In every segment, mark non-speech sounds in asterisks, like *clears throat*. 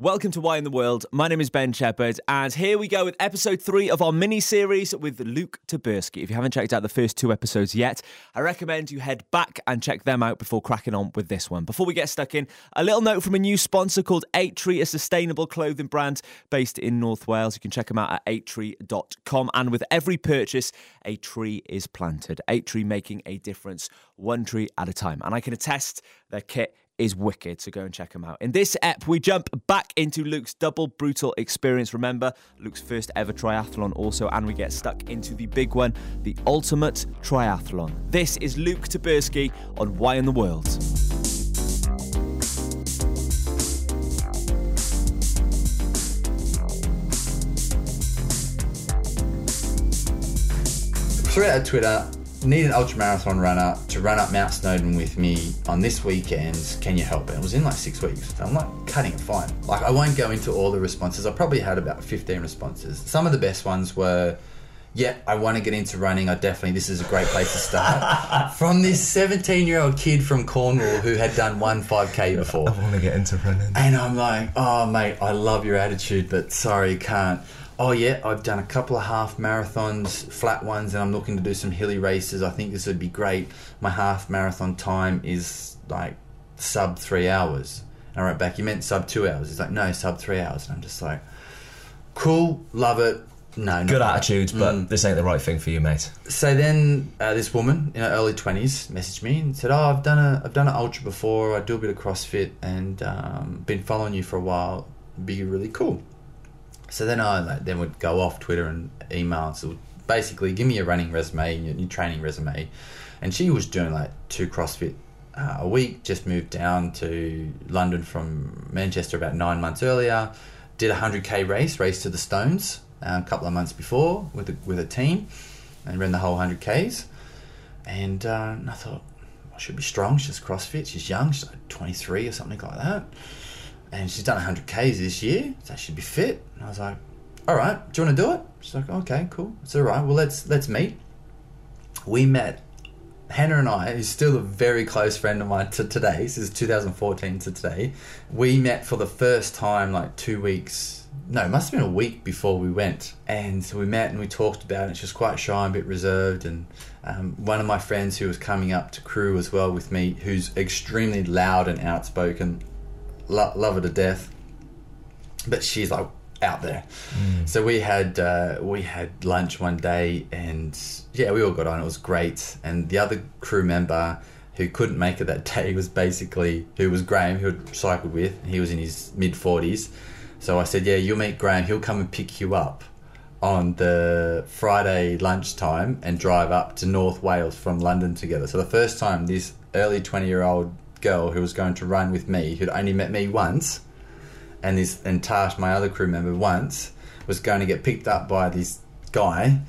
Welcome to Why in the World. My name is Ben Shepherd, and here we go with episode three of our mini series with Luke Tyburski. If you haven't checked out the first two episodes yet, I recommend you head back and check them out before cracking on with this one. Before we get stuck in, a little note from a new sponsor called 8Tree, a sustainable clothing brand based in North Wales. You can check them out at 8tree.com. And with every purchase, a tree is planted. 8Tree making a difference, one tree at a time. And I can attest their kit is wicked, so go and check them out. In this ep, we jump back into Luke's double brutal experience. Remember, Luke's first ever triathlon also, and we get stuck into the big one, the ultimate triathlon. This is Luke Tyburski on Why in the World. Throughout Twitter, need an ultramarathon runner to run up Mount Snowdon with me on this weekend. Can you help? And it was in like six weeks. So I'm like cutting it fine. Like I won't go into all the responses. I probably had about 15 responses. Some of the best ones were, yeah, I want to get into running. I definitely, this is a great place to start. *laughs* from this 17 year old kid from Cornwall who had done one 5K before. I want to get into running. And I'm like, oh, mate, I love your attitude, but sorry, can't. Oh, yeah, I've done a couple of half marathons, flat ones, and I'm looking to do some hilly races. I think this would be great. My half marathon time is like sub three hours. And I wrote back, you meant sub two hours? He's like, no, sub three hours. And I'm just like, cool, love it. No, Good attitude, but this ain't the right thing for you, mate. so then uh, this woman in her early twenties messaged me and said, "Oh, I've done a I've done an ultra before. I do a bit of CrossFit and um, been following you for a while. Would Be really cool." So then I like, then would go off Twitter and email. So basically, give me your running resume, your, your training resume, and she was doing like two CrossFit uh, a week. Just moved down to London from Manchester about nine months earlier. Did a hundred k race, race to the Stones uh, a couple of months before with a, with a team, and ran the whole hundred k's. And, uh, and I thought I should be strong. She's CrossFit. She's young. She's like twenty three or something like that and she's done 100 Ks this year, so she'd be fit. And I was like, all right, do you want to do it? She's like, okay, cool. It's all right. Well, let's let's meet. We met. Hannah and I, who's still a very close friend of mine to today, this is 2014 to today, we met for the first time like two weeks, no, it must have been a week before we went. And so we met and we talked about it. She was quite shy and a bit reserved. And um, one of my friends who was coming up to crew as well with me, who's extremely loud and outspoken, lo- love her to death, but she's like out there. So we had uh, we had lunch one day, and yeah, we all got on. It was great. And the other crew member who couldn't make it that day *laughs* was basically who was Graham, who I'd cycled with. He was in his mid forties. So I said, yeah, you'll meet Graham. He'll come and pick you up on the Friday lunchtime and drive up to North Wales from London together. So the first time this early 20 year old girl who was going to run with me, who'd only met me once, and this and Tash, my other crew member, once, was going to get picked up by this guy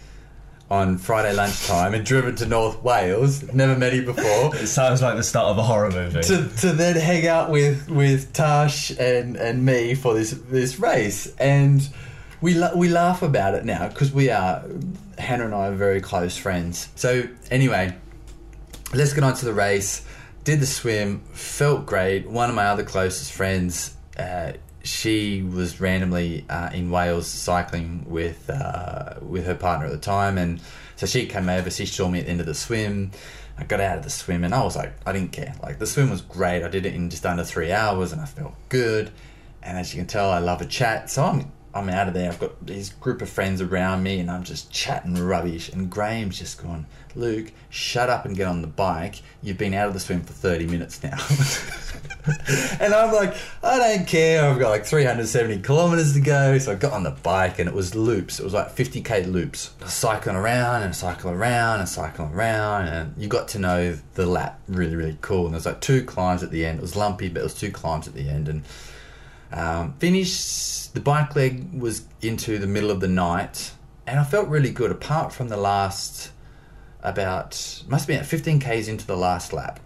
on Friday lunchtime and driven to North Wales. Never met him before. *laughs* It sounds like the start of a horror movie. to, to then hang out with with Tash and and me for this this race and we la- we laugh about it now because we are Hannah and I are very close friends. So anyway, let's get on to the race. Did the swim, felt great. One of my other closest friends, uh, she was randomly uh, in Wales cycling with uh, with her partner at the time, and so she came over. She saw me at the end of the swim. I got out of the swim, and I was like, I didn't care. Like the swim was great. I did it in just under three hours, and I felt good. And as you can tell, I love a chat. So I'm I'm out of there. I've got this group of friends around me, and I'm just chatting rubbish. And Graham's just gone, Luke, shut up and get on the bike. You've been out of the swim for 30 minutes now. *laughs* and I'm like, I don't care. I've got like 370 kilometers to go. So I got on the bike, and it was loops. It was like 50k loops. Cycling around and cycling around and cycling around, and you got to know the lap really, really cool. And there's like two climbs at the end. It was lumpy, but it was two climbs at the end, and um, finished. The bike leg was into the middle of the night, and I felt really good. Apart from the last, about must have been at 15 k's into the last lap,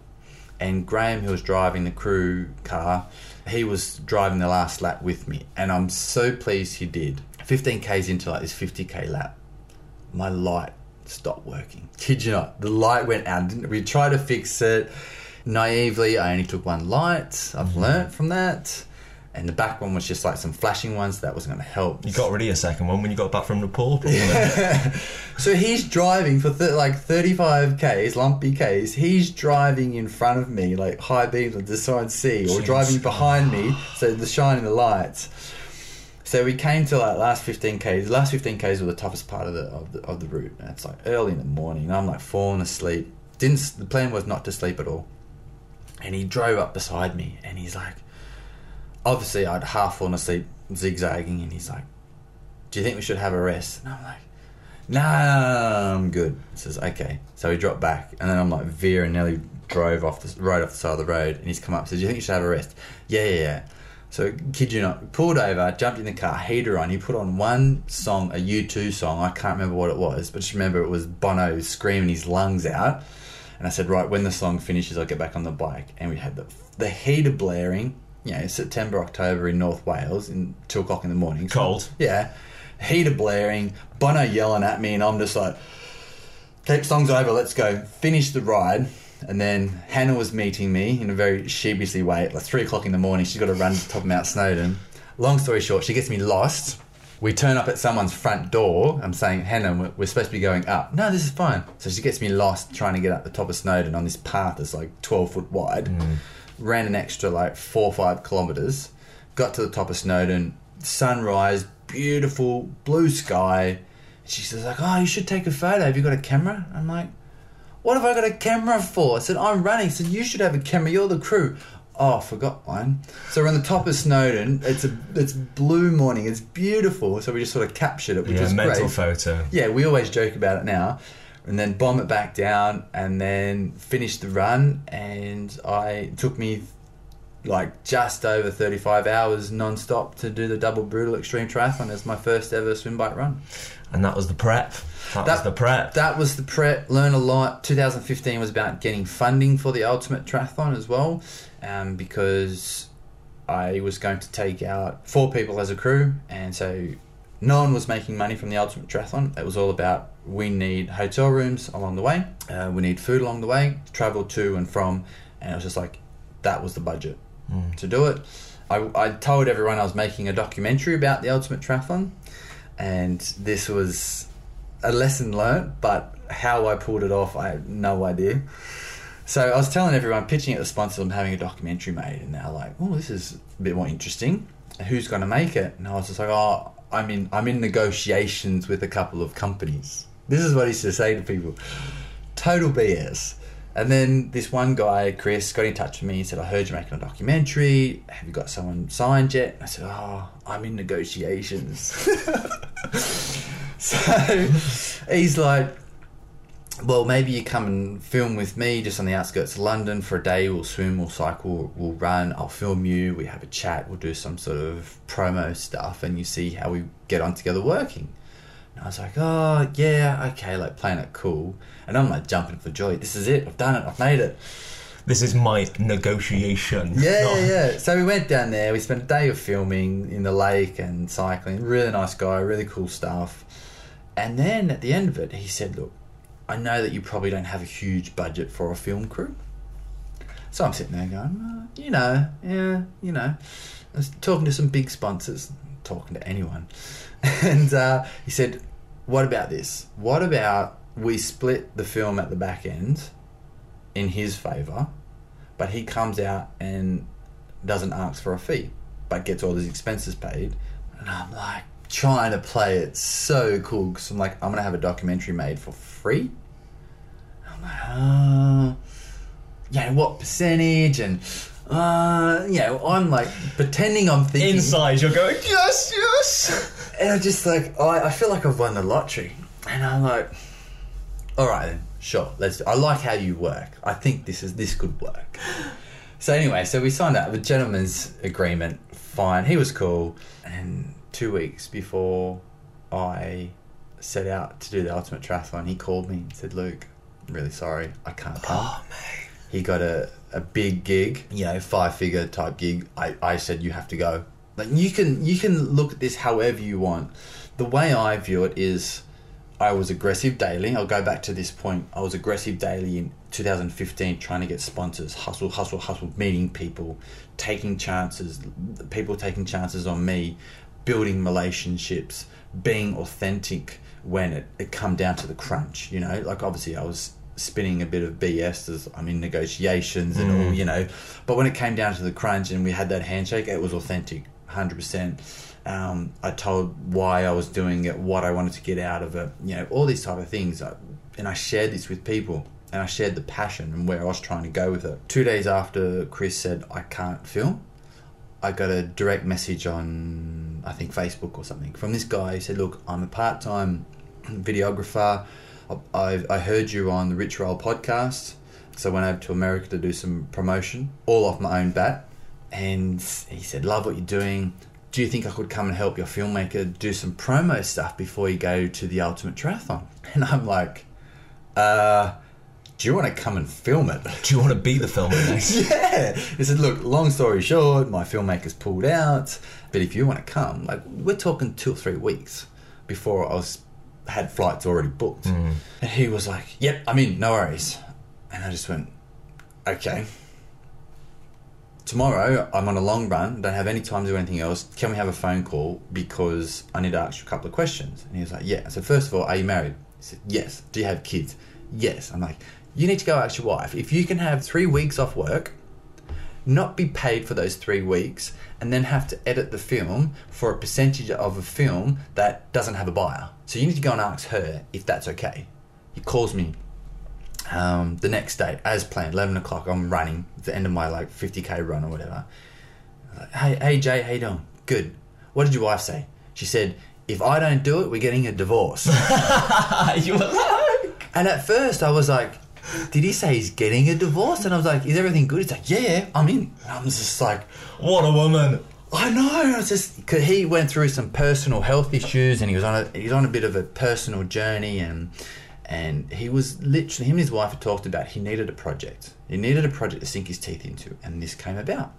and Graham, who was driving the crew car, he was driving the last lap with me, and I'm so pleased he did. 15 k's into like this 50k lap, my light stopped working. Kid you not, the light went out. We tried to fix it. Naively, I only took one light. I've mm-hmm. learnt from that. And the back one was just like some flashing ones that wasn't going to help. You got rid of your second one when you got back from Nepal. *laughs* So he's driving for th- like 35 k's, lumpy k's. He's driving in front of me, like high beams on the side C, or Jeez. driving behind me, so the shining the lights. So we came to like last 15 k's. The Last 15 k's were the toughest part of the of the, of the route. And it's like early in the morning. I'm like falling asleep. Didn't the plan was not to sleep at all. And he drove up beside me, and he's like, obviously I'd half fallen asleep, zigzagging, and he's like, "Do you think we should have a rest?" And I'm like, "Nah, I'm good." He says, "Okay." So he dropped back, and then I'm like veering, nearly drove off the right off the side of the road, and he's come up, and says, "Do you think you should have a rest?" Yeah, yeah, yeah. So kid you not, pulled over, jumped in the car, heater on. He put on one song, a U2 song. I can't remember what it was, but just remember it was Bono screaming his lungs out. And I said, right, when the song finishes, I'll get back on the bike. And we had the the heater blaring. You know, September, October in North Wales, in two o'clock in the morning. Cold. Yeah, heater blaring, Bono yelling at me, and I'm just like, "Keep songs over, let's go." Finish the ride, and then Hannah was meeting me in a very sheepishly way at like three o'clock in the morning. She's got to run to the top of Mount Snowdon. Long story short, she gets me lost. We turn up at someone's front door. I'm saying, Hannah, we're- we're supposed to be going up. No, this is fine. So she gets me lost trying to get up the top of Snowdon on this path that's like 12 foot wide. Mm. Ran an extra like four or five kilometres. Got to the top of Snowdon. Sunrise, beautiful, blue sky. She says, like, oh, you should take a photo. Have you got a camera? I'm like, what have I got a camera for? I said, I'm running. I said, you should have a camera. You're the crew. Oh, I forgot one. So we're on the top of Snowdon. It's a it's blue morning. It's beautiful. So we just sort of captured it, which yeah, was mental great. photo. Yeah, we always joke about it now. And then bomb it back down and then finish the run. And I it took me like just over 35 hours non-stop to do the double brutal extreme triathlon as my first ever swim bike run. And that was the prep. That, was the prep. That was the prep. Learn a lot. 2015 was about getting funding for the ultimate triathlon as well, um, because I was going to take out four people as a crew, and so no one was making money from the ultimate triathlon. It was all about we need hotel rooms along the way, uh, we need food along the way, travel to and from, and it was just like that was the budget to do it. I, I told everyone I was making a documentary about the ultimate triathlon, and this was a lesson learnt, but how I pulled it off, I have no idea. So I was telling everyone, pitching at the sponsors, I'm having a documentary made, and they're like, "Oh, this is a bit more interesting. Who's going to make it?" And I was just like, "Oh, I'm in. I'm in negotiations with a couple of companies." This is what he used to say to people. Total BS. And then this one guy, Chris, got in touch with me and said, I heard you're making a documentary. Have you got someone signed yet? I said, Oh, I'm in negotiations. *laughs* so he's like, Well, maybe you come and film with me just on the outskirts of London for a day. We'll swim, we'll cycle, we'll run. I'll film you. We have a chat. We'll do some sort of promo stuff and you see how we get on together working. And I was like, oh, yeah, okay, like playing it cool. And I'm like jumping for joy. This is it. I've done it. I've made it. This is my negotiation. Yeah, yeah, yeah. So we went down there. We spent a day of filming in the lake and cycling. Really nice guy, really cool stuff. And then at the end of it, he said, look, I know that you probably don't have a huge budget for a film crew. So I'm sitting there going, "Uh, you know, yeah, you know. I was talking to some big sponsors, talking to anyone. *laughs* And uh, he said, what about this? What about we split the film at the back end in his favour, but he comes out and doesn't ask for a fee, but gets all his expenses paid. And I'm like trying to play it so cool because I'm like, I'm gonna have a documentary made for free. I'm like, uh, yeah, what percentage? And uh, you know, I'm like pretending I'm thinking Inside, you're going, yes, yes. *laughs* and I'm just like, I, I feel like I've won the lottery. And I'm like, all right then, sure, let's. Do, I like how you work. I think this is this could work. So anyway, so we signed up a gentleman's agreement. Fine, he was cool. And two weeks before I set out to do the ultimate triathlon, he called me and said, "Luke, I'm really sorry, I can't come." Oh, mate. he got a, a big gig, you know, five figure type gig. I, I said you have to go. Like you can you can look at this however you want. The way I view it is I was aggressive daily. I'll go back to this point. I was aggressive daily in 2015, trying to get sponsors, hustle, hustle, hustle, meeting people, taking chances, people taking chances on me, building relationships, being authentic when it, it come down to the crunch. You know, like obviously I was spinning a bit of BS as I'm in negotiations and all, you know, but when it came down to the crunch and we had that handshake, it was authentic, hundred percent. Um, I told why I was doing it, what I wanted to get out of it, you know, all these type of things. I- And I shared this with people and I shared the passion and where I was trying to go with it. Two days after Chris said, I can't film, I got a direct message on, I think, Facebook or something from this guy. He said, Look, I'm a part time *clears throat* videographer. I, I, heard you on the Rich Roll podcast. So I went over to America to do some promotion, all off my own bat. And he said, Love what you're doing. Do you think I could come and help your filmmaker do some promo stuff before you go to the Ultimate Triathlon? *laughs* And I'm like, uh, do you want to come and film it? Do you want to be the filmer *laughs* next? yeah. He said, look, long story short, my filmmaker's pulled out, but if you want to come, like we're talking two or three weeks before I was had flights already booked. Mm. And he was like, Yep, I'm in, no worries. And I just went, Okay. Tomorrow I'm on a long run, don't have any time to do anything else. Can we have a phone call because I need to ask you a couple of questions? And he was like, Yeah. I said, First of all, are you married? He said, Yes. Do you have kids? Yes. I'm like, You need to go ask your wife. If you can have three weeks off work, not be paid for those three weeks, and then have to edit the film for a percentage of a film that doesn't have a buyer. So you need to go and ask her if that's okay. He calls me um, the next day, as planned, 11 o'clock. I'm running, the end of my like 50k run or whatever. Like, Hey, hey Jay, how you doing? Good. What did your wife say? She said, if I don't do it, we're getting a divorce. *laughs* you were like, and at first I was like, did he say he's getting a divorce? And I was like, is everything good? He's like, yeah, I'm in. And I was just like, what a woman. I know. It's just cause he went through some personal health issues, and he was on a he's on a bit of a personal journey, and and he was literally him and his wife had talked about he needed a project. He needed a project to sink his teeth into, and this came about.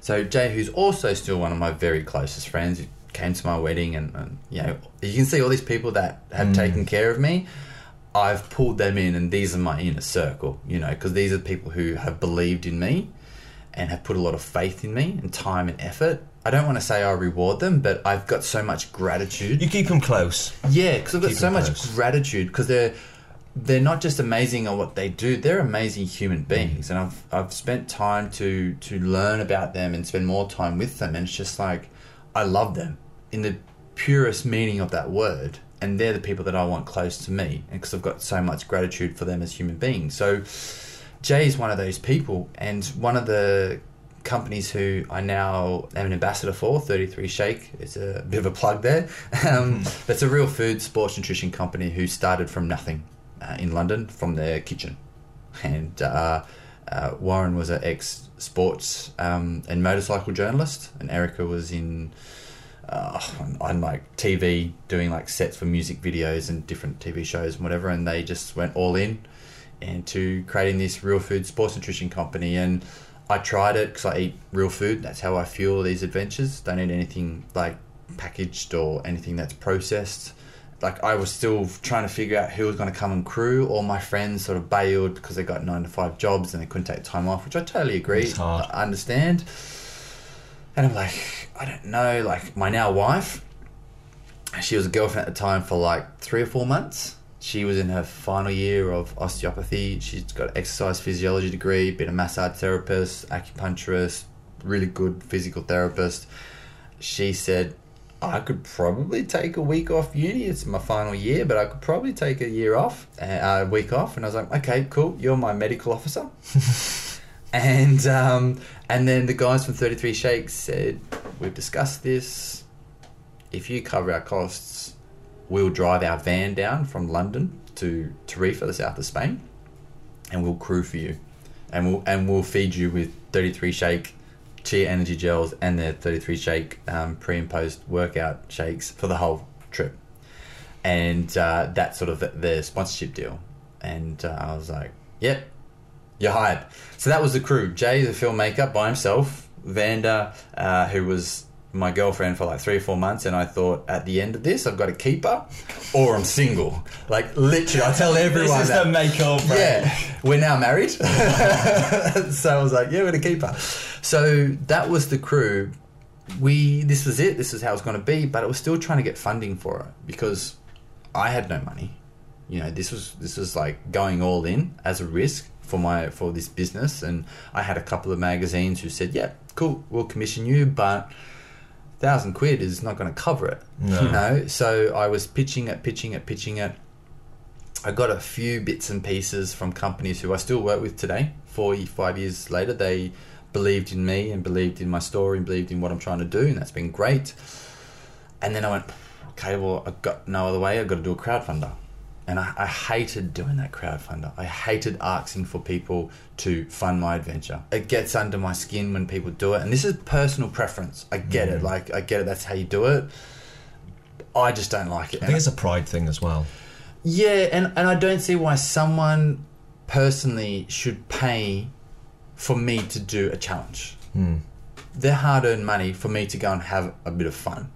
So Jay, who's also still one of my very closest friends, who came to my wedding, and, and you know you can see all these people that have mm. taken care of me. I've pulled them in, and these are my inner circle, you know, because these are people who have believed in me and have put a lot of faith in me and time and effort. I don't want to say I reward them, but I've got so much gratitude. You keep them close. Yeah, because I've got Keep so much close. gratitude because they're they're not just amazing at what they do; they're amazing human beings, and I've I've spent time to to learn about them and spend more time with them, and it's just like I love them in the purest meaning of that word, and they're the people that I want close to me, because I've got so much gratitude for them as human beings. So Jay is one of those people, and one of the companies who I now am an ambassador for, 33 Shake. It's a bit of a plug there. *laughs* Um, That's a real food, sports nutrition company who started from nothing uh, in London from their kitchen. And uh, uh, Warren was an ex sports um, and motorcycle journalist, and Erica was in. Uh, on, on like TV, doing like sets for music videos and different TV shows and whatever, and they just went all in into creating this real food sports nutrition company. And I tried it because I eat real food. That's how I fuel these adventures. Don't eat anything like packaged or anything that's processed. Like I was still trying to figure out who was going to come and crew. All my friends sort of bailed because they got nine to five jobs and they couldn't take time off, which I totally agree. I understand. And I'm like, I don't know. Like my now wife, she was a girlfriend at the time for like three or four months. She was in her final year of osteopathy. She's got an exercise physiology degree, been a massage therapist, acupuncturist, really good physical therapist. She said, I could probably take a week off uni. It's my final year, but I could probably take a year off, uh, a week off. And I was like, okay, cool. You're my medical officer. *laughs* and um, and then the guys from 33 Shakes said, we've discussed this. If you cover our costs, we'll drive our van down from London to Tarifa, the south of Spain, and we'll crew for you, and we'll and we'll feed you with 33 Shake Chia Energy Gels and their 33 Shake um, pre and post workout shakes for the whole trip, and uh, that's sort of the, the sponsorship deal. And uh, I was like, yep, you're hired. So that was the crew. Jay, the filmmaker, by himself. Vanda, uh, who was my girlfriend for like three or four months, and I thought at the end of this, I've got to keep her, or I'm single. Like literally, I tell everyone This is that. the make or break. Yeah, we're now married. *laughs* so I was like, yeah, we're gonna keep her. So that was the crew. We this was it. This is how it was going to be. But I was still trying to get funding for it because I had no money. You know, this was this was like going all in as a risk for my for this business, and I had a couple of magazines who said, yeah, cool, we'll commission you, but thousand quid is not going to cover it. No. You know, so I was pitching it, pitching it, pitching it. I got a few bits and pieces from companies who I still work with today. Four, five years later, they believed in me and believed in my story and believed in what I'm trying to do, and that's been great. And then I went, okay, well, I've got no other way. I've got to do a crowdfunder. And I, I hated doing that crowdfunder. I hated asking for people to fund my adventure. It gets under my skin when people do it. And this is personal preference. I get it. Like, I get it. That's how you do it. I just don't like it. I think it's a pride thing as well. Yeah, and, and I don't see why someone personally should pay for me to do a challenge. Hmm. Their hard earned money for me to go and have a bit of fun,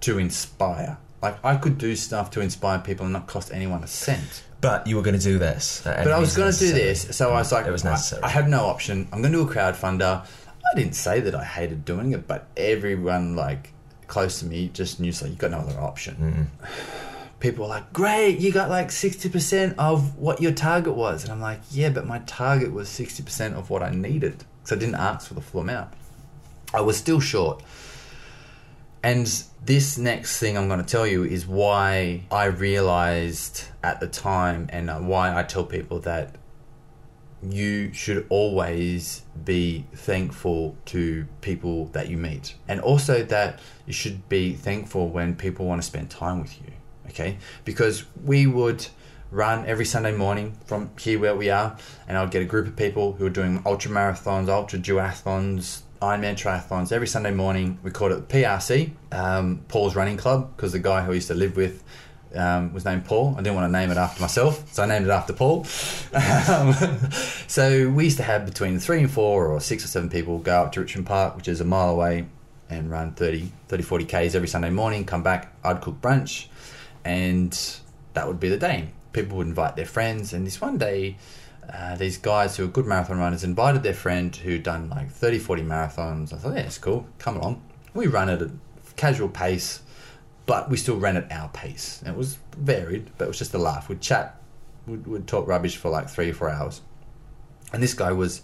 to inspire. Like, I could do stuff to inspire people and not cost anyone a cent. But you were going to do this. But I was going to do this, so I was like, It was I- necessary. I, have no option. I'm going to do a crowdfunder. I didn't say that I hated doing it, but everyone like close to me just knew, so you got no other option. Mm. People were like, "Great, you got like sixty percent of what your target was," and I'm like, "Yeah, but my target was sixty percent of what I needed, so I didn't ask for the full amount. I was still short." And this next thing I'm going to tell you is why I realized at the time, and uh, why I tell people that you should always be thankful to people that you meet. And also that you should be thankful when people want to spend time with you. Okay? Because we would run every Sunday morning from here where we are, and I'll get a group of people who are doing ultra marathons, ultra duathlons, Ironman triathlons every Sunday morning. We called it PRC, um, Paul's Running Club, because the guy who I used to live with um, was named Paul. I didn't want to name it after myself, so I named it after Paul. Um, *laughs* so we used to have between three and four or six or seven people go up to Richmond Park, which is a mile away, and run 30, 30 40 Ks every Sunday morning, come back, I'd cook brunch, and that would be the day. People would invite their friends, and this one day, uh, these guys who are good marathon runners invited their friend who'd done like 30, 40 marathons. I thought, yeah, it's cool, come along. We run at a casual pace, but we still ran at our pace. And it was varied, but it was just a laugh. We'd chat, we'd, we'd talk rubbish for like three or four hours. And this guy was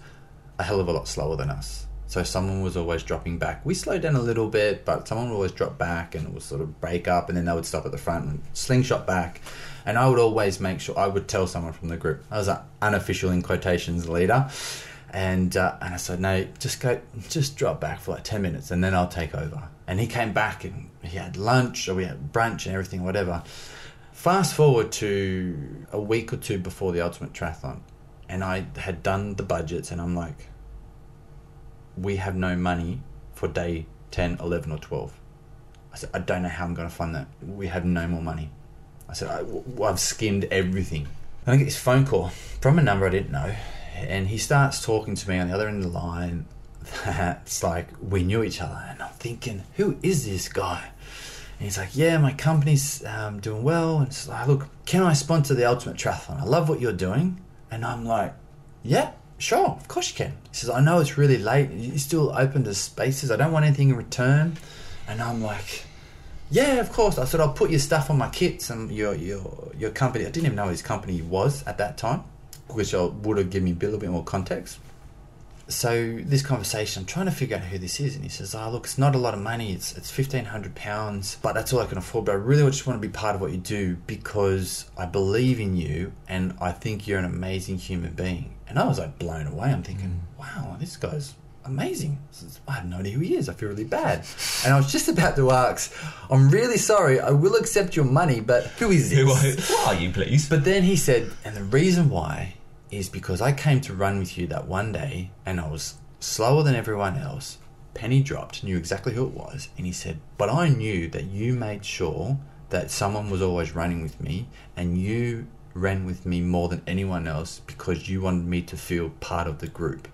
a hell of a lot slower than us. So someone was always dropping back. We slowed down a little bit, but someone would always drop back and it would sort of break up, and then they would stop at the front and slingshot back. And I would always make sure I would tell someone from the group. I was an unofficial in quotations leader, and uh, and I said, no, just go, just drop back for like ten minutes, and then I'll take over. And he came back and he had lunch or we had brunch and everything, whatever. Fast forward to a week or two before the ultimate triathlon, and I had done the budgets, and I'm like, we have no money for day 10, 11, or 12. I said, I don't know how I'm going to fund that. We have no more money. I said, I, have skimmed everything. And I get this phone call from a number I didn't know, and he starts talking to me on the other end of the line. That's like we knew each other, and I'm thinking, who is this guy? And he's like, yeah, my company's um, doing well. And it's like, look, can I sponsor the Ultimate Triathlon? I love what you're doing. And I'm like, yeah, sure, of course you can. He says, I know it's really late. You're still open to spaces. I don't want anything in return. And I'm like, yeah, of course. I said, I'll put your stuff on my kits and your your your company. I didn't even know his company was at that time, which would have given me a little bit more context. So this conversation, I'm trying to figure out who this is, and he says, "Oh, look, it's not a lot of money. It's it's fifteen hundred pounds, but that's all I can afford. But I really just want to be part of what you do because I believe in you, and I think you're an amazing human being." And I was like blown away. I'm thinking, mm. "Wow, this guy's amazing." I I have no idea who he is. I feel really bad, and I was just about to ask, "I'm really sorry. I will accept your money, but who is this?" Who are, who are you, please? But then he said, and the reason why is because I came to run with you that one day and I was slower than everyone else. Penny dropped, knew exactly who it was, and he said, But I knew that you made sure that someone was always running with me and you ran with me more than anyone else because you wanted me to feel part of the group.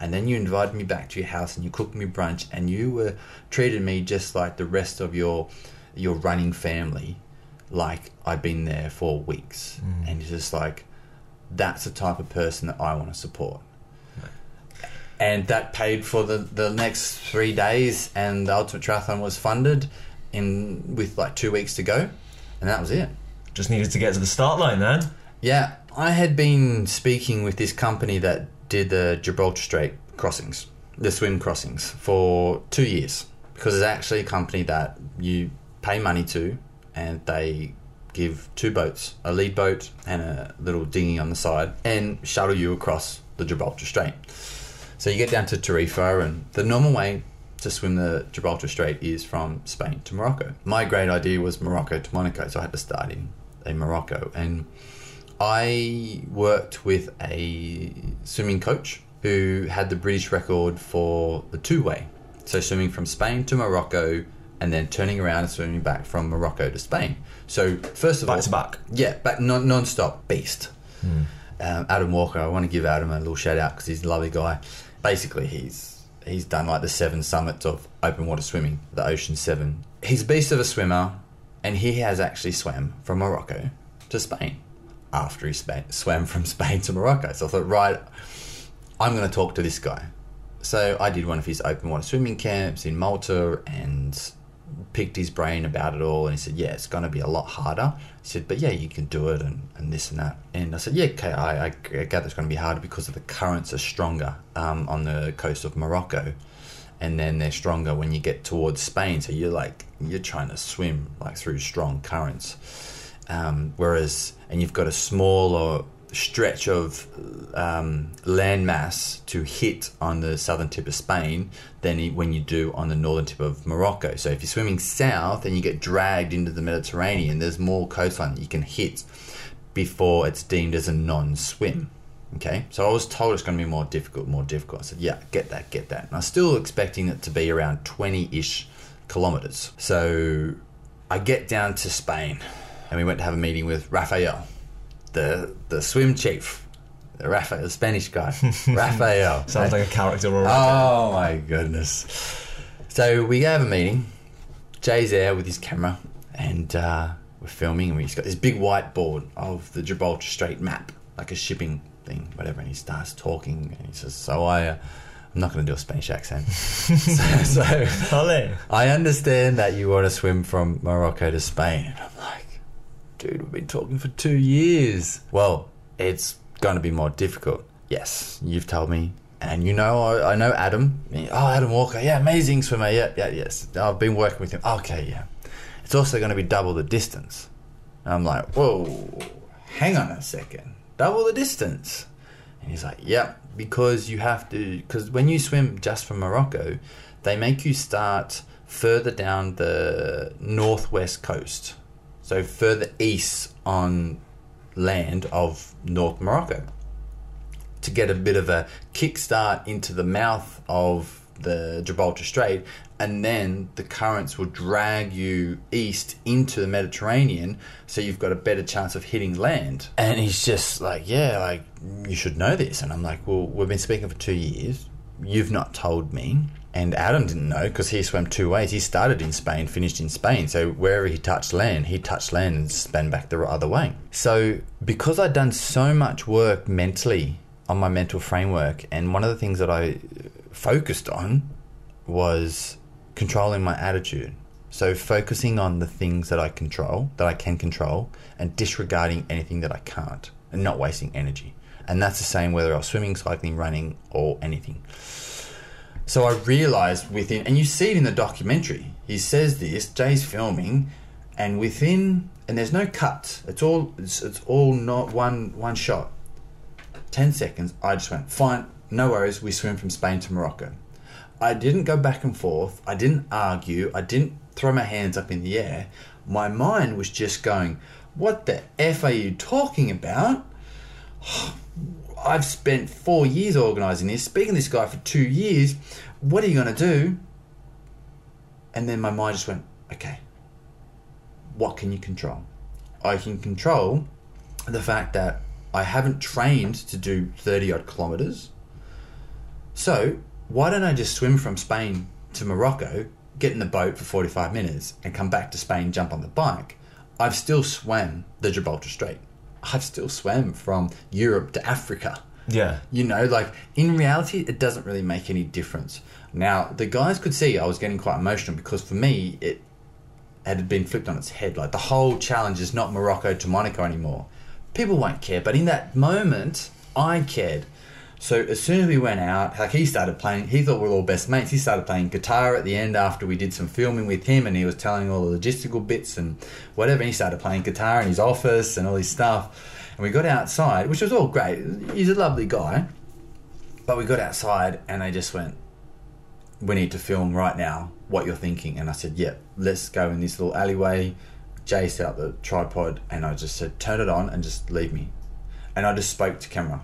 and then you invited me back to your house and you cooked me brunch and you were treated me just like the rest of your your running family like I'd been there for weeks. Mm. And it's just like that's the type of person that I want to support. And that paid for the, the next three days and the ultimate triathlon was funded in with like two weeks to go. And that was it Just needed to get to the start line then. yeah, I had been speaking with this company that did the Gibraltar Strait crossings, the swim crossings, for two years. Because it's actually a company that you pay money to and they give two boats, a lead boat and a little dinghy on the side, and shuttle you across the Gibraltar Strait. So you get down to Tarifa, and the normal way to swim the Gibraltar Strait is from Spain to Morocco. My great idea was Morocco to Monaco, so I had to start in, in Morocco. And I worked with a swimming coach who had the British record for the two way. So swimming from Spain to Morocco and then turning around and swimming back from Morocco to Spain. So first of all, Back to back. yeah, back non non-stop beast. Um, Adam Walker, I want to give Adam a little shout out because he's a lovely guy. Basically, he's he's done like the seven summits of open water swimming, the Ocean Seven. He's a beast of a swimmer, and he has actually swam from Morocco to Spain after he spa- swam from *laughs* Spain to Morocco. So I thought, right, I'm going to talk to this guy. So I did one of his open water swimming camps in Malta and picked his brain about it all. And he said, Yeah, it's going to be a lot harder. He said, But yeah, you can do it and, and this and that. And I said, Yeah, okay, I, I gather it's going to be harder because of the currents are stronger um, on the coast of Morocco. And then they're stronger when you get towards Spain. So you're like, you're trying to swim like through strong currents. Um, whereas, and you've got a smaller stretch of um, landmass to hit on the southern tip of Spain than when you do on the northern tip of Morocco. So if you're swimming south and you get dragged into the Mediterranean, there's more coastline that you can hit before it's deemed as a non-swim. Okay, so I was told it's going to be more difficult, more difficult. I said, yeah, get that, get that. And I'm still expecting it to be around 20-ish kilometers. So I get down to Spain and we went to have a meeting with Rafael, the the swim chief, the Rafael, the Spanish guy, *laughs* Rafael. Sounds like a character. Oh my goodness. So we have a meeting. Jay's there with his camera and uh, we're filming and he's got this big whiteboard of the Gibraltar Strait map, like a shipping thing, whatever. And he starts talking and he says, So I, uh, I'm not going to do a Spanish accent. *laughs* *laughs* so, so I understand that you want to swim from Morocco to Spain. And I'm like, dude, we've been talking for two years. Well, it's going to be more difficult. Yes, you've told me. And you know, I, I know Adam. Oh, Adam Walker. Yeah, amazing swimmer. Yeah, yeah, yes. I've been working with him. Okay, yeah. It's also going to be double the distance. And I'm like, whoa, hang on a second. Double the distance. And he's like, yeah, because you have to, because when you swim just from Morocco, they make you start further down the northwest coast. So further east on land of North Morocco to get a bit of a kickstart into the mouth of the Gibraltar Strait, and then the currents will drag you east into the Mediterranean, so you've got a better chance of hitting land. And he's just like, Yeah, like, you should know this. And I'm like, Well, we've been speaking for two years. You've not told me. And Adam didn't know because he swam two ways. He started in Spain, finished in Spain. So wherever he touched land, he touched land and span back the other way. So because I'd done so much work mentally on my mental framework, and one of the things that I focused on was controlling my attitude. So focusing on the things that I control, that I can control, and disregarding anything that I can't, and not wasting energy. And that's the same whether I was swimming, cycling, running, or anything. So I realized within, and you see it in the documentary. He says this. Jay's filming, and within, and there's no cuts. It's all, it's, it's all not one one shot. Ten seconds. I just went fine. No worries. We swim from Spain to Morocco. I didn't go back and forth. I didn't argue. I didn't throw my hands up in the air. My mind was just going, "What the f are you talking about?" I've spent four years organising this, speaking to this guy for two years. What are you going to do? And then my mind just went, okay, what can you control? I can control the fact that I haven't trained to do 30 odd kilometres. So why don't I just swim from Spain to Morocco, get in the boat for 45 minutes, and come back to Spain, jump on the bike? I've still swam the Gibraltar Strait. I've still swam from Europe to Africa. Yeah. You know, like in reality, it doesn't really make any difference. Now, the guys could see I was getting quite emotional because for me, it had been flipped on its head. Like the whole challenge is not Morocco to Monaco anymore. People won't care, but in that moment, I cared. So as soon as we went out, like he started playing, he thought we were all best mates. He started playing guitar at the end after we did some filming with him, and he was telling all the logistical bits and whatever. And he started playing guitar in his office and all this stuff. And we got outside, which was all great. He's a lovely guy, but we got outside, and they just went, "We need to film right now. What you're thinking?" And I said, "Yep, let's go in this little alleyway." Jay set up the tripod, and I just said, "Turn it on and just leave me." And I just spoke to camera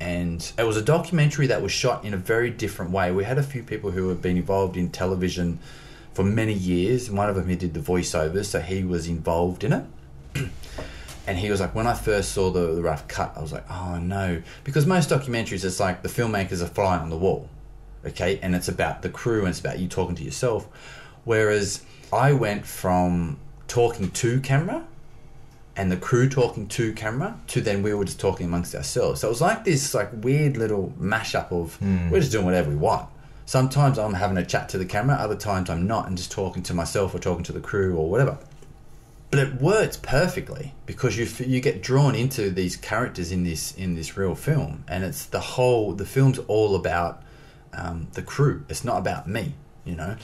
and it was a documentary that was shot in a very different way. We had a few people who have been involved in television for many years, one of them he did the voiceovers, so he was involved in it. *clears throat* and he was like, when I first saw the, the rough cut, I was like, oh no, because most documentaries, it's like the filmmakers are flying on the wall, okay, and it's about the crew and it's about you talking to yourself. Whereas I went from talking to camera and the crew talking to camera to then we were just talking amongst ourselves. So it was like this like weird little mashup of we're just doing whatever we want. Sometimes I'm having a chat to the camera, other times I'm not, and just talking to myself or talking to the crew or whatever. But it works perfectly because you you get drawn into these characters in this in this real film, and it's the whole the film's all about um, the crew. It's not about me, you know.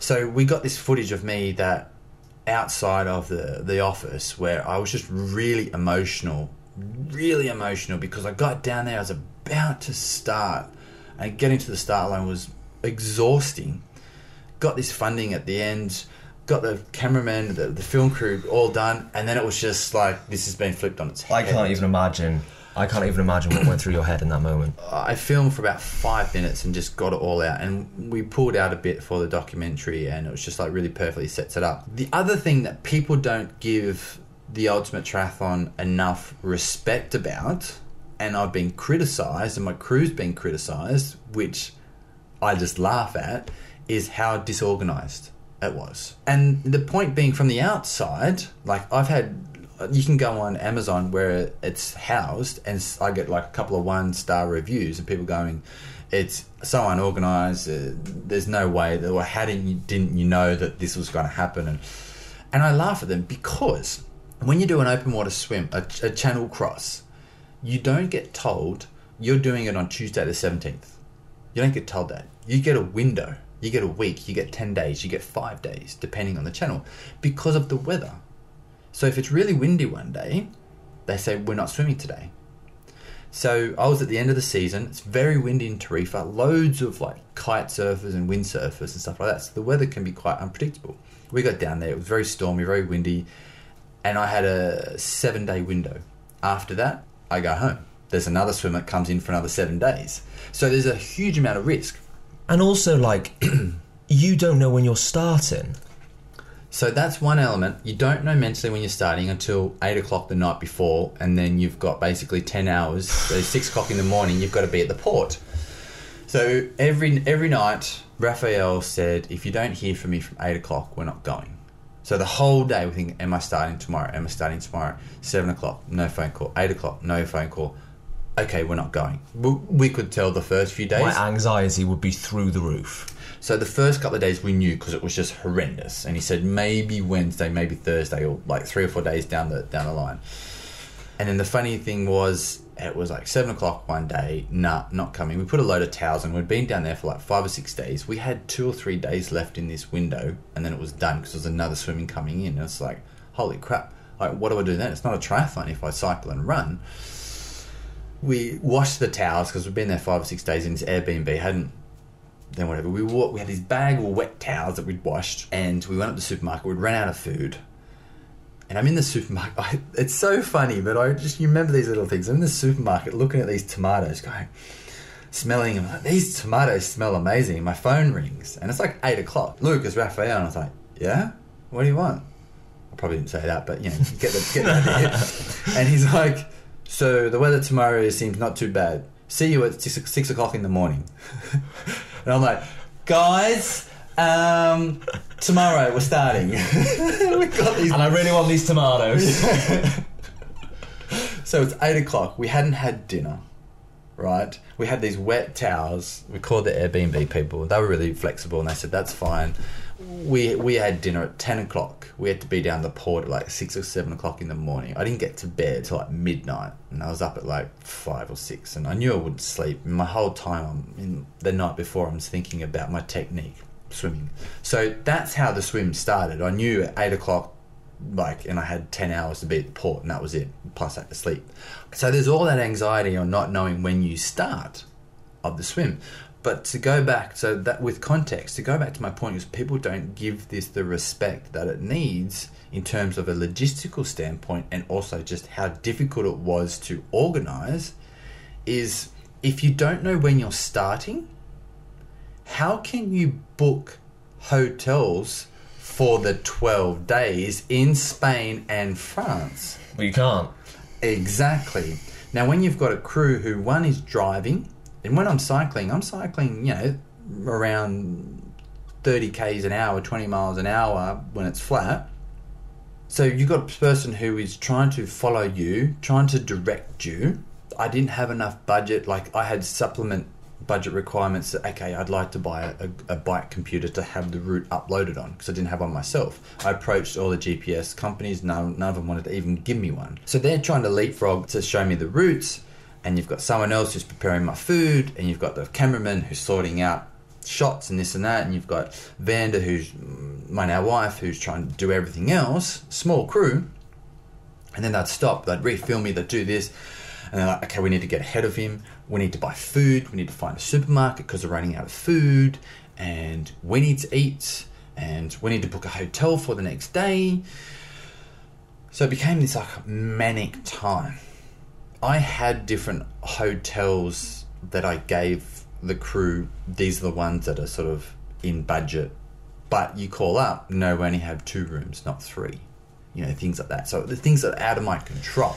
So we got this footage of me that outside of the the office where I was just really emotional, really emotional because I got down there, I was about to start, and getting to the start line was exhausting. Got this funding at the end, got the cameraman, the, the film crew all done, and then it was just like this has been flipped on its head. I can't even imagine. I can't even imagine what went through your head in that moment. I filmed for about five minutes and just got it all out. And we pulled out a bit for the documentary, and it was just like really perfectly sets it up. The other thing that people don't give the Ultimate Triathlon enough respect about, and I've been criticized, and my crew's been criticized, which I just laugh at, is how disorganized it was. And the point being, from the outside, like I've had you can go on Amazon where it's housed, and I get like a couple of one star reviews, and people going, "It's so unorganized. Uh, there's no way that. Or how didn't you, didn't you know that this was going to happen?" And and I laugh at them because when you do an open water swim, a, a channel cross, you don't get told you're doing it on Tuesday the seventeenth. You don't get told that. You get a window. You get a week. You get ten days. You get five days, depending on the channel, because of the weather. So if it's really windy one day, they say we're not swimming today. So I was at the end of the season. It's very windy in Tarifa. Loads of like kite surfers and wind surfers and stuff like that. So the weather can be quite unpredictable. We got down there. It was very stormy, very windy, and I had a seven day window. After that, I go home. There's another swimmer that comes in for another seven days. So there's a huge amount of risk. And also, like, *clears throat* you don't know when you're starting. So that's one element. You don't know mentally when you're starting until eight o'clock the night before, and then you've got basically ten hours. So *sighs* six o'clock in the morning, you've got to be at the port. So every every night, Raphael said, "If you don't hear from me from eight o'clock, we're not going." So the whole day we think, "Am I starting tomorrow? Am I starting tomorrow?" Seven o'clock, no phone call. Eight o'clock, no phone call. Okay, we're not going. We, we could tell the first few days. My anxiety would be through the roof. So the first couple of days we knew because it was just horrendous. And he said maybe Wednesday, maybe Thursday, or like three or four days down the down the line. And then the funny thing was, it was like seven o'clock one day. Nah, not coming. We put a load of towels and we'd been down there for like five or six days. We had two or three days left in this window, and then it was done because there was another swimming coming in. It's like, holy crap! Like, what do I do then? It's not a triathlon if I cycle and run. We washed the towels because we've been there five or six days in this Airbnb. Hadn't then whatever. We wa- we had this bag of wet towels that we'd washed, and we went up to the supermarket. We'd run out of food, and I'm in the supermarket. *laughs* I, it's so funny, but I just you remember these little things. I'm in the supermarket looking at these tomatoes, going, smelling them. Like, these tomatoes smell amazing. My phone rings, and it's like eight o'clock. Luke is Raphael, and I was like, yeah, what do you want? I probably didn't say that, but you know, get the get the idea. *laughs* and he's like, so the weather tomorrow seems not too bad. See you at six, six o'clock in the morning. *laughs* and I'm like, guys, um, tomorrow we're starting. *laughs* We've got these And I really want these tomatoes. *laughs* So it's eight o'clock. We hadn't had dinner, right? We had these wet towels. We called the Airbnb people. They were really flexible, and they said that's fine. We we had dinner at ten o'clock. We had to be down the port at like six or seven o'clock in the morning. I didn't get to bed till like midnight, and I was up at like five or six. And I knew I wouldn't sleep. And my whole time, I'm in the night before, I'm thinking about my technique swimming. So that's how the swim started. I knew at eight o'clock like and I had 10 hours to be at the port and that was it plus I had to sleep so there's all that anxiety on not knowing when you start of the swim but to go back so that with context to go back to my point is people don't give this the respect that it needs in terms of a logistical standpoint and also just how difficult it was to organize is if you don't know when you're starting how can you book hotels for the 12 days in Spain and France? well, you can't. Exactly. Now, when you've got a crew who one is driving, and when I'm cycling, I'm cycling, you know, around 30 k's an hour, 20 miles an hour when it's flat. So you've got a person who is trying to follow you, trying to direct you. I didn't have enough budget. Like I had supplement budget requirements. That, okay, I'd like to buy a, a bike computer to have the route uploaded on because I didn't have one myself. I approached all the GPS companies. None, none of them wanted to even give me one. So they're trying to leapfrog to show me the routes. And you've got someone else who's preparing my food, and you've got the cameraman who's sorting out shots and this and that, and you've got Vanda, who's mm, my now wife, who's trying to do everything else. Small crew, and then they'd stop, they'd refilm me, they'd do this, and they're like, okay, we need to get ahead of him. We need to buy food. We need to find a supermarket because we're running out of food, and we need to eat, and we need to book a hotel for the next day. So it became this like manic time. I had different hotels that I gave the crew. These are the ones that are sort of in budget. But you call up, no, we only have two rooms, not three. You know, things like that. So the things that are out of my control.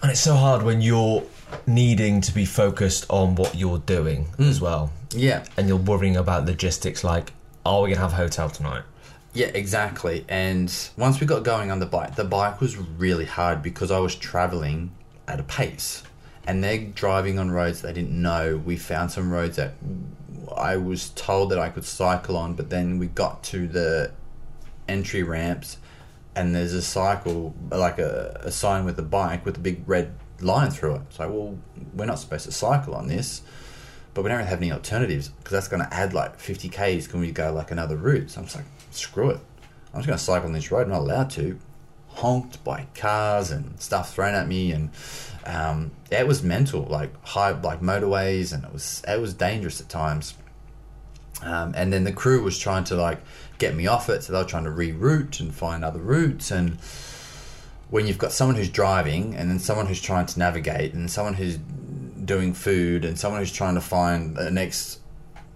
And it's so hard when you're needing to be focused on what you're doing hmm. as well. Yeah, And you're worrying about logistics like, are we going to have a hotel tonight? yeah, exactly. And once we got going on the bike, the bike was really hard because I was traveling at a pace. And they're driving on roads they didn't know. We found some roads that I was told that I could cycle on, but then we got to the entry ramps and there's a cycle, like a, a sign with a bike with a big red line through it. So, well, we're not supposed to cycle on this, but we don't really have any alternatives because that's going to add like 50 k's. Can we go like another route? So I'm just like, screw it. I'm just going to cycle on this road. I'm not allowed to. Honked by cars and stuff thrown at me, and um, it was mental. Like high, like motorways, and it was it was dangerous at times. Um, and then the crew was trying to like get me off it, so they were trying to reroute and find other routes. And when you've got someone who's driving, and then someone who's trying to navigate, and someone who's doing food, and someone who's trying to find the next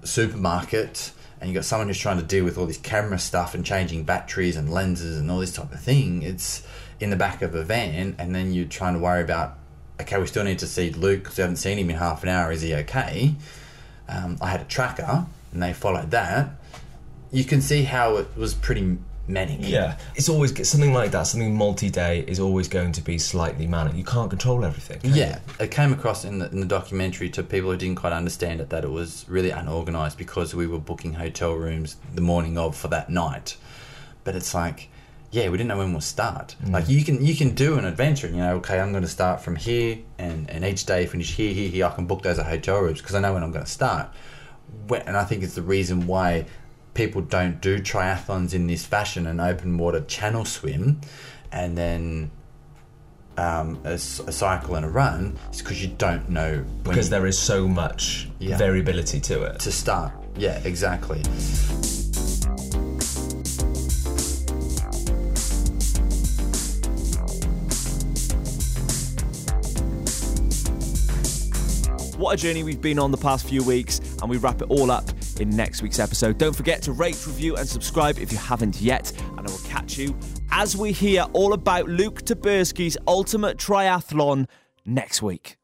supermarket, and you've got someone who's trying to deal with all this camera stuff and changing batteries and lenses and all this type of thing, it's in the back of a van, and then you're trying to worry about, okay, we still need to see Luke because we haven't seen him in half an hour. Is he okay? Um, I had a tracker, and they followed that. You can see how it was pretty manic. Yeah. It's always something like that, something multi day is always going to be slightly manic. You can't control everything. can you? Yeah, it came across in the, in the documentary to people who didn't quite understand it that it was really unorganized because we were booking hotel rooms the morning of for that night. But it's like, yeah, we didn't know when we'll start. Mm. Like you can you can do an adventure, and you know, okay, I'm going to start from here, and and each day finish here, here, here. I can book those at hotel rooms because I know when I'm going to start. When, and I think it's the reason why people don't do triathlons in this fashion and open water channel swim, and then um, a, s- a cycle and a run is because you don't know when Because there is so much Yeah. variability to it. to start. Yeah, exactly. What a journey we've been on the past few weeks, and we wrap it all up in next week's episode. Don't forget to rate, review, and subscribe if you haven't yet, and I will catch you as we hear all about Luke Tyburski's ultimate triathlon next week.